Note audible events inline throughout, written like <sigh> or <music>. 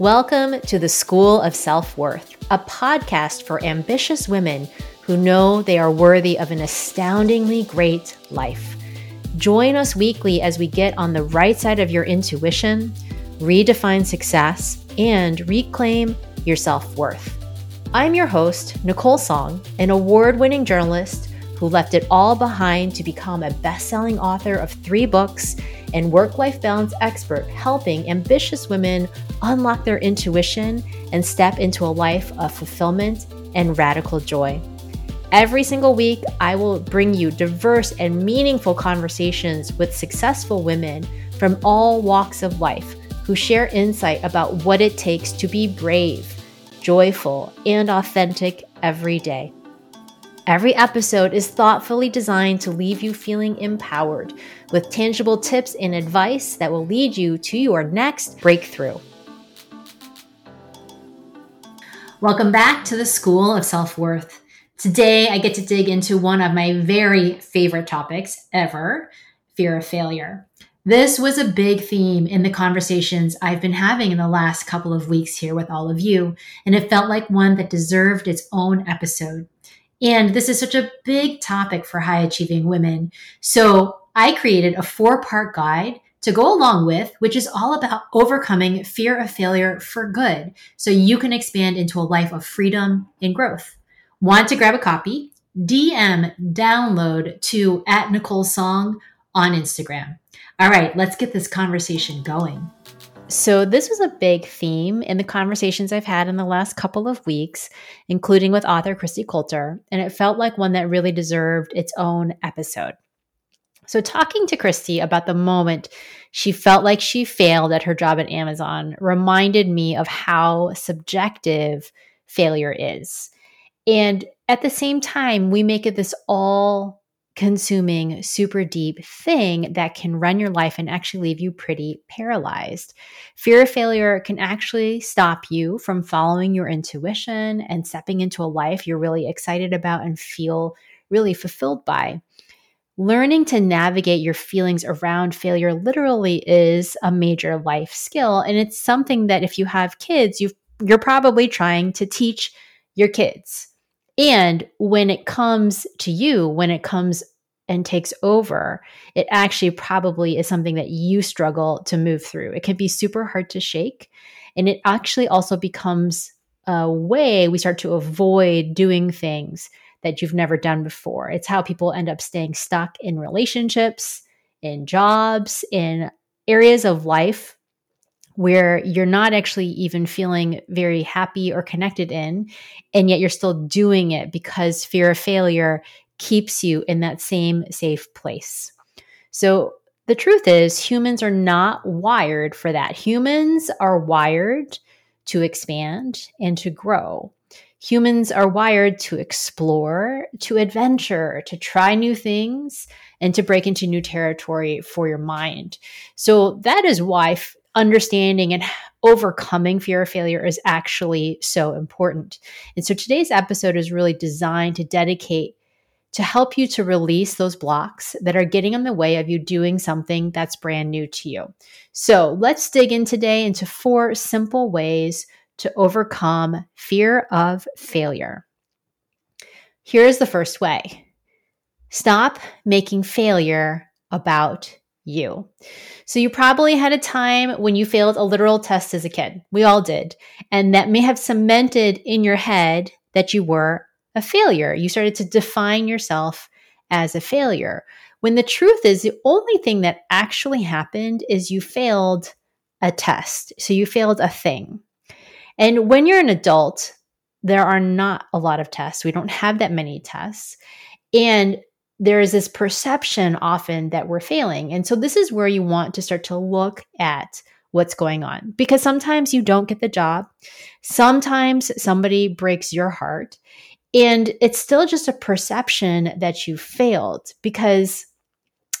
Welcome to the School of Self Worth, a podcast for ambitious women who know they are worthy of an astoundingly great life. Join us weekly as we get on the right side of your intuition, redefine success, and reclaim your self worth. I'm your host, Nicole Tsong, an award winning journalist who left it all behind to become a best selling author of three books and work life balance expert, helping ambitious women unlock their intuition and step into a life of fulfillment and radical joy. Every single week, I will bring you diverse and meaningful conversations with successful women from all walks of life who share insight about what it takes to be brave, joyful, and authentic every day. Every episode is thoughtfully designed to leave you feeling empowered with tangible tips and advice that will lead you to your next breakthrough. Welcome back to the School of Self Worth. Today, I get to dig into one of my very favorite topics ever fear of failure. This was a big theme in the conversations I've been having in the last couple of weeks here with all of you, and it felt like one that deserved its own episode. And this is such a big topic for high achieving women. So I created a four part guide to go along with, which is all about overcoming fear of failure for good. So you can expand into a life of freedom and growth. Want to grab a copy? DM download to at Nicole Tsong on Instagram. All right, let's get this conversation going. So, this was a big theme in the conversations I've had in the last couple of weeks, including with author Kristi Coulter, and it felt like one that really deserved its own episode. So, talking to Kristi about the moment she felt like she failed at her job at Amazon reminded me of how subjective failure is. And at the same time, we make it this all consuming, super deep thing that can run your life and actually leave you pretty paralyzed. Fear of failure can actually stop you from following your intuition and stepping into a life you're really excited about and feel really fulfilled by. Learning to navigate your feelings around failure literally is a major life skill. And it's something that if you have kids, you you're probably trying to teach your kids and when it comes to you, when it comes and takes over, it actually probably is something that you struggle to move through. It can be super hard to shake. And it actually also becomes a way we start to avoid doing things that you've never done before. It's how people end up staying stuck in relationships, in jobs, in areas of life where you're not actually even feeling very happy or connected in, and yet you're still doing it because fear of failure keeps you in that same safe place. So, the truth is, humans are not wired for that. Humans are wired to expand and to grow. Humans are wired to explore, to adventure, to try new things, and to break into new territory for your mind. So that is why understanding and overcoming fear of failure is actually so important. And so today's episode is really designed to dedicate to help you to release those blocks that are getting in the way of you doing something that's brand new to you. So let's dig in today into four simple ways to overcome fear of failure. Here's the first way stop making failure about you. So you probably had a time when you failed a literal test as a kid. We all did. And that may have cemented in your head that you were a failure. You started to define yourself as a failure. When the truth is, the only thing that actually happened is you failed a test. So you failed a thing. And when you're an adult, there are not a lot of tests. We don't have that many tests. And there is this perception often that we're failing. And so this is where you want to start to look at what's going on because sometimes you don't get the job. Sometimes somebody breaks your heart. And it's still just a perception that you failed because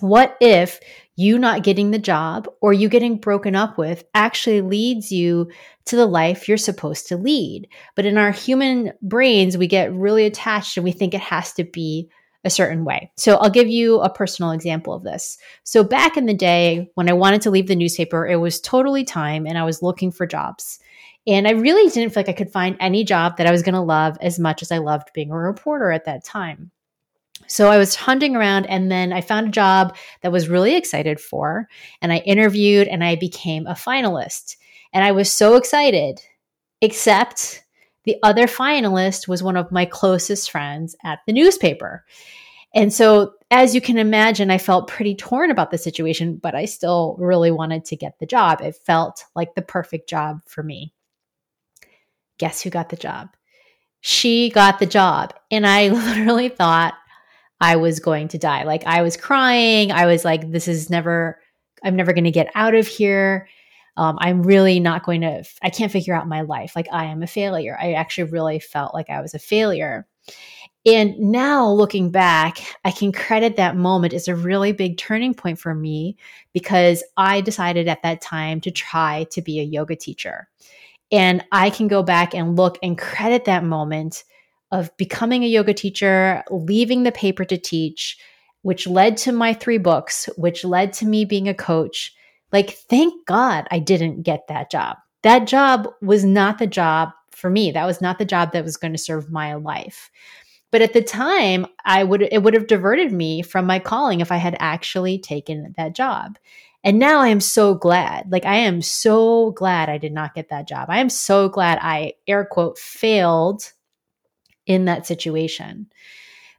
what if you not getting the job or you getting broken up with actually leads you to the life you're supposed to lead? But in our human brains, we get really attached and we think it has to be a certain way. So I'll give you a personal example of this. So back in the day when I wanted to leave the newspaper, it was totally time and I was looking for jobs. And I really didn't feel like I could find any job that I was going to love as much as I loved being a reporter at that time. So I was hunting around and then I found a job that was really excited for and I interviewed and I became a finalist. And I was so excited, except the other finalist was one of my closest friends at the newspaper. And so, as you can imagine, I felt pretty torn about the situation, but I still really wanted to get the job. It felt like the perfect job for me. Guess who got the job? She got the job. And I <laughs> literally thought I was going to die. Like I was crying. I was like, this is never, I'm never going to get out of here. Um, I'm really not going to, I can't figure out my life. Like I am a failure. I actually really felt like I was a failure. And now looking back, I can credit that moment as a really big turning point for me because I decided at that time to try to be a yoga teacher. And I can go back and look and credit that moment of becoming a yoga teacher, leaving the paper to teach, which led to my three books, which led to me being a coach. Like, thank God I didn't get that job. That job was not the job for me. That was not the job that was going to serve my life. But at the time, I would it would have diverted me from my calling if I had actually taken that job. And now I am so glad. Like I am so glad I did not get that job. I am so glad I air quote failed in that situation.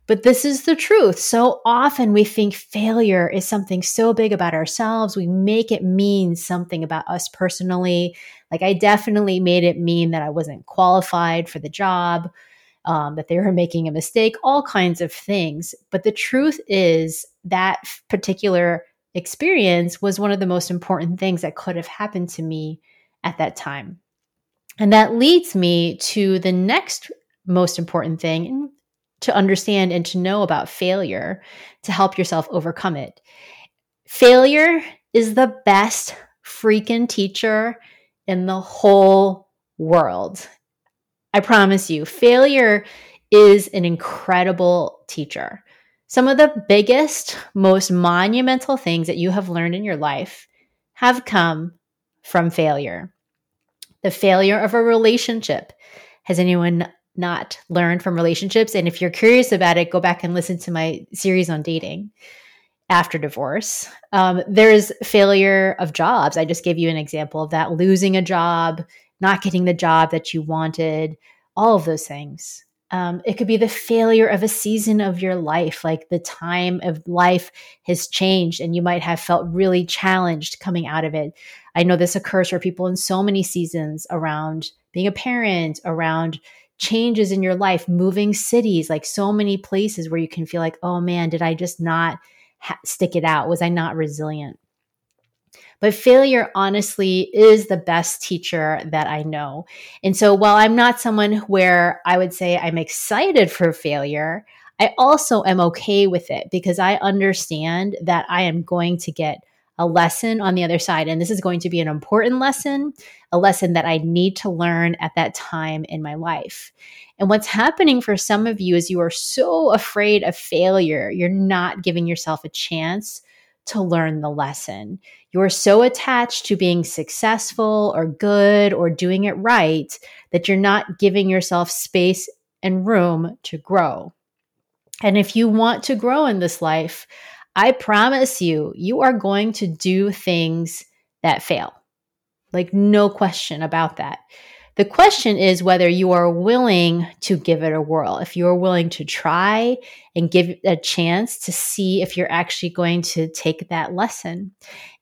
But this is the truth. So often we think failure is something so big about ourselves. We make it mean something about us personally. Like I definitely made it mean that I wasn't qualified for the job, um, that they were making a mistake, all kinds of things. But the truth is that particular experience was one of the most important things that could have happened to me at that time. And that leads me to the next most important thing to understand and to know about failure to help yourself overcome it. Failure is the best freaking teacher in the whole world. I promise you, failure is an incredible teacher. Some of the biggest, most monumental things that you have learned in your life have come from failure. The failure of a relationship. Has anyone not learned from relationships. And if you're curious about it, go back and listen to my series on dating after divorce. Um, there's failure of jobs. I just gave you an example of that losing a job, not getting the job that you wanted, all of those things. Um, it could be the failure of a season of your life, like the time of life has changed and you might have felt really challenged coming out of it. I know this occurs for people in so many seasons around being a parent, around changes in your life, moving cities, like so many places where you can feel like, oh man, did I just not ha- stick it out? Was I not resilient? But failure, honestly, is the best teacher that I know. And so while I'm not someone where I would say I'm excited for failure, I also am okay with it because I understand that I am going to get a lesson on the other side. And this is going to be an important lesson, a lesson that I need to learn at that time in my life. And what's happening for some of you is you are so afraid of failure, you're not giving yourself a chance to learn the lesson. You're so attached to being successful or good or doing it right that you're not giving yourself space and room to grow. And if you want to grow in this life, I promise you, you are going to do things that fail. Like, no question about that. The question is whether you are willing to give it a whirl, if you are willing to try and give it a chance to see if you're actually going to take that lesson.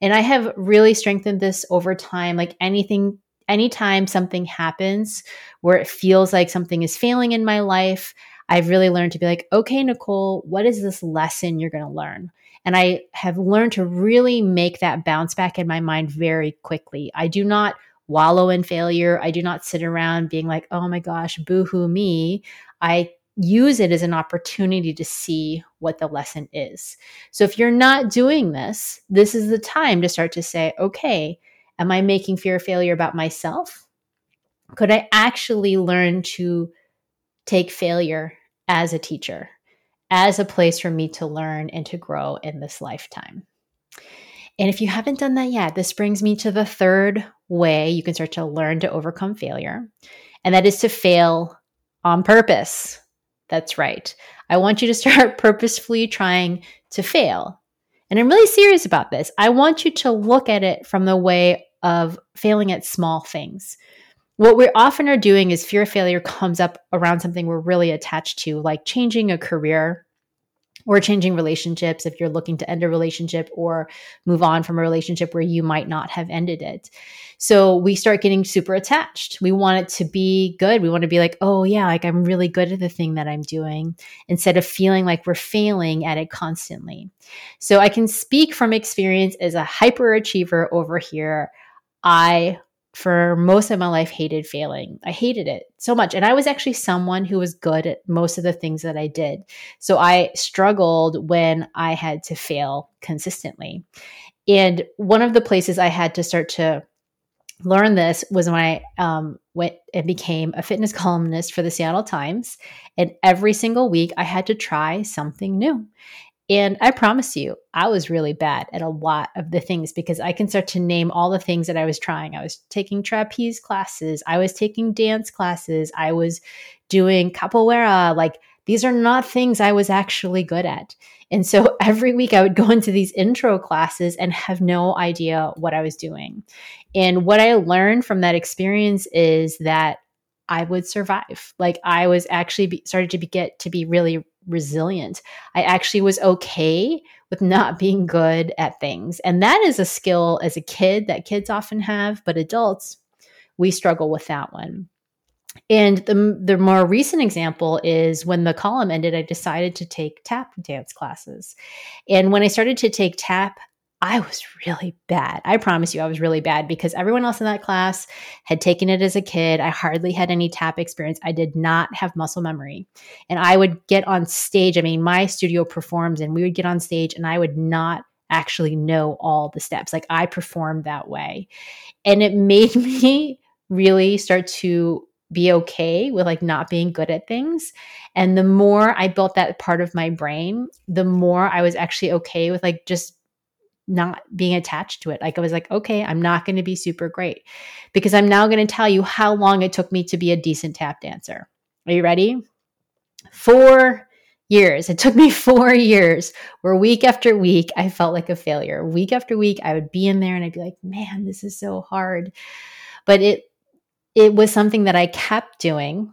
And I have really strengthened this over time. Like anything, anytime something happens where it feels like something is failing in my life, I've really learned to be like, okay, Nicole, what is this lesson you're going to learn? And I have learned to really make that bounce back in my mind very quickly. I do not wallow in failure. I do not sit around being like, oh my gosh, boohoo me. I use it as an opportunity to see what the lesson is. So if you're not doing this, this is the time to start to say, okay, am I making fear of failure about myself? Could I actually learn to take failure as a teacher? as a place for me to learn and to grow in this lifetime. And if you haven't done that yet, this brings me to the third way you can start to learn to overcome failure, and that is to fail on purpose. That's right. I want you to start <laughs> purposefully trying to fail. And I'm really serious about this. I want you to look at it from the way of failing at small things. What we often are doing is fear of failure comes up around something we're really attached to, like changing a career or changing relationships if you're looking to end a relationship or move on from a relationship where you might not have ended it. So we start getting super attached. We want it to be good. We want to be like, oh, yeah, like I'm really good at the thing that I'm doing instead of feeling like we're failing at it constantly. So I can speak from experience as a hyperachiever over here. I for most of my life hated failing. I hated it so much. And I was actually someone who was good at most of the things that I did. So I struggled when I had to fail consistently. And one of the places I had to start to learn this was when I um, went and became a fitness <laughs> columnist for the Seattle Times. And every single week I had to try something new. And I promise you, I was really bad at a lot of the things because I can start to name all the things that I was trying. I was taking trapeze classes, I was taking dance classes, I was doing capoeira. Like these are not things I was actually good at. And so <laughs> every week I would go into these intro classes and have no idea what I was doing. And what I learned from that experience is that I would survive. Like I was actually be, started to be, get to be really resilient. I actually was okay with not <laughs> being good at things. And that is a skill as a kid that kids often have, but adults, we struggle with that one. And the, the more recent example is when the column ended, I decided to take tap dance classes. And when I started to take tap I was really bad. I promise you, I was really bad because everyone else in that class had taken it as a kid. I hardly had any tap experience. I did not have muscle memory. And I would get on stage. I mean, my studio performs, and we would get on stage, and I would not actually know all the steps. Like I performed that way. And it made <laughs> me really start to be okay with like not being good at things. And the more I built that part of my brain, the more I was actually okay with like just not being attached to it. Like I was like, okay, I'm not going to be super great because I'm now going to tell you how long it took me to be a decent tap dancer. Are you ready? Four years. It took me <laughs> four years where week after week I felt like a failure. Week after week I would be in there and I'd be like, man, this is so hard. But it it was something that I kept doing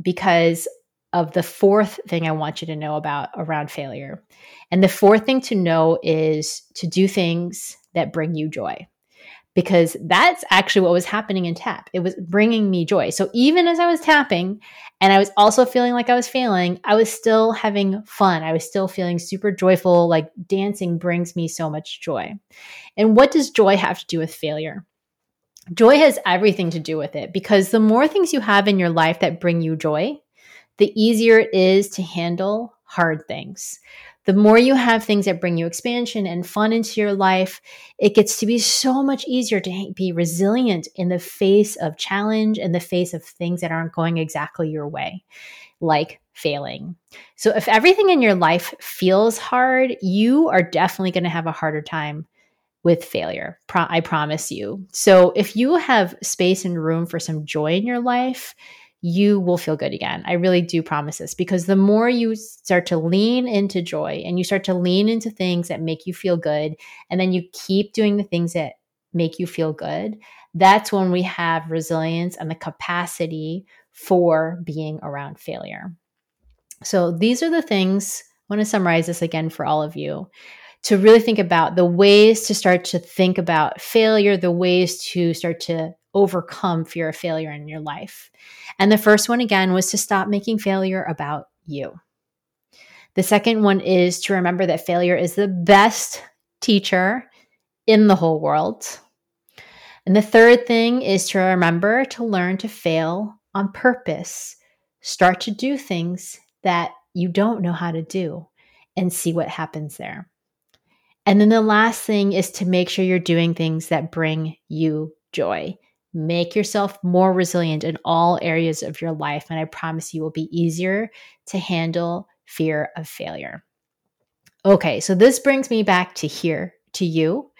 because of the fourth thing I want you to know about around failure. And the fourth thing to know is to do things that bring you joy. Because that's actually what was happening in tap. It was bringing me joy. So even as I was tapping and I was also feeling like I was failing, I was still having fun. I was still feeling super joyful. Like dancing brings me so much joy. And what does joy have to do with failure? Joy has everything to do with it because the more things you have in your life that bring you joy, the easier it is to handle hard things. The more you have things that bring you expansion and fun into your life, it gets to be so much easier to be resilient in the face of challenge, in the face of things that aren't going exactly your way, like failing. So, if everything in your life feels hard, you are definitely going to have a harder time with failure. Pro- I promise you. So, if you have space and room for some joy in your life, you will feel good again. I really do promise this because the more you start to lean into joy and you start to lean into things that make you feel good, and then you keep doing the things that make you feel good, that's when we have resilience and the capacity for being around failure. So, these are the things. I want to summarize this again for all of you to really think about the ways to start to think about failure, the ways to start to overcome fear of failure in your life. And the first one, again, was to stop making failure about you. The second one is to remember that failure is the best teacher in the whole world. And the third thing is to remember to learn to fail on purpose. Start to do things that you don't know how to do and see what happens there. And then the last thing is to make sure you're doing things that bring you joy. Make yourself more resilient in all areas of your life. And I promise you will be easier to handle fear of failure. Okay, so this brings me back to here, to you.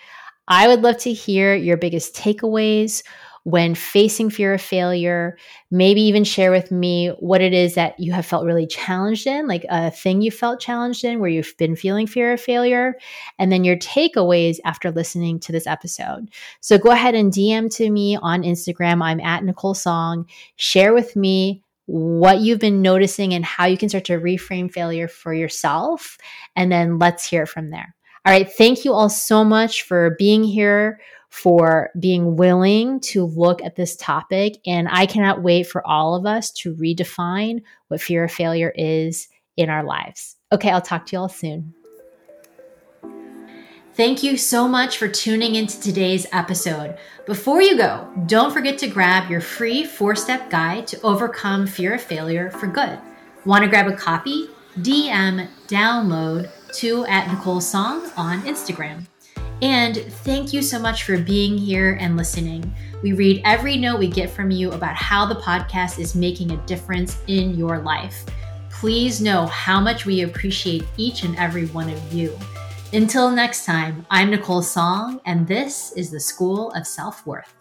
I would love to hear your biggest takeaways when facing fear of failure. Maybe even share with me what it is that you have felt really challenged in, like a thing you felt challenged in where you've been feeling fear of failure, and then your takeaways after listening to this episode. So go ahead and DM to me on Instagram. I'm at Nicole Tsong. Share with me what you've been noticing and how you can start to reframe failure for yourself. And then let's hear from there. All right. Thank you all so much for being here, for being willing to look at this topic. And I cannot wait for all of us to redefine what fear of failure is in our lives. Okay. I'll talk to you all soon. Thank you so much for tuning into today's episode. Before you go, don't forget to grab your free four step guide to overcome fear of failure for good. Want to grab a copy? DM download to at Nicole Tsong on Instagram. And thank you so much for being here and listening. We read every note we get from you about how the podcast is making a difference in your life. Please know how much we appreciate each and every one of you. Until next time, I'm Nicole Tsong, and this is the School of Self Worth.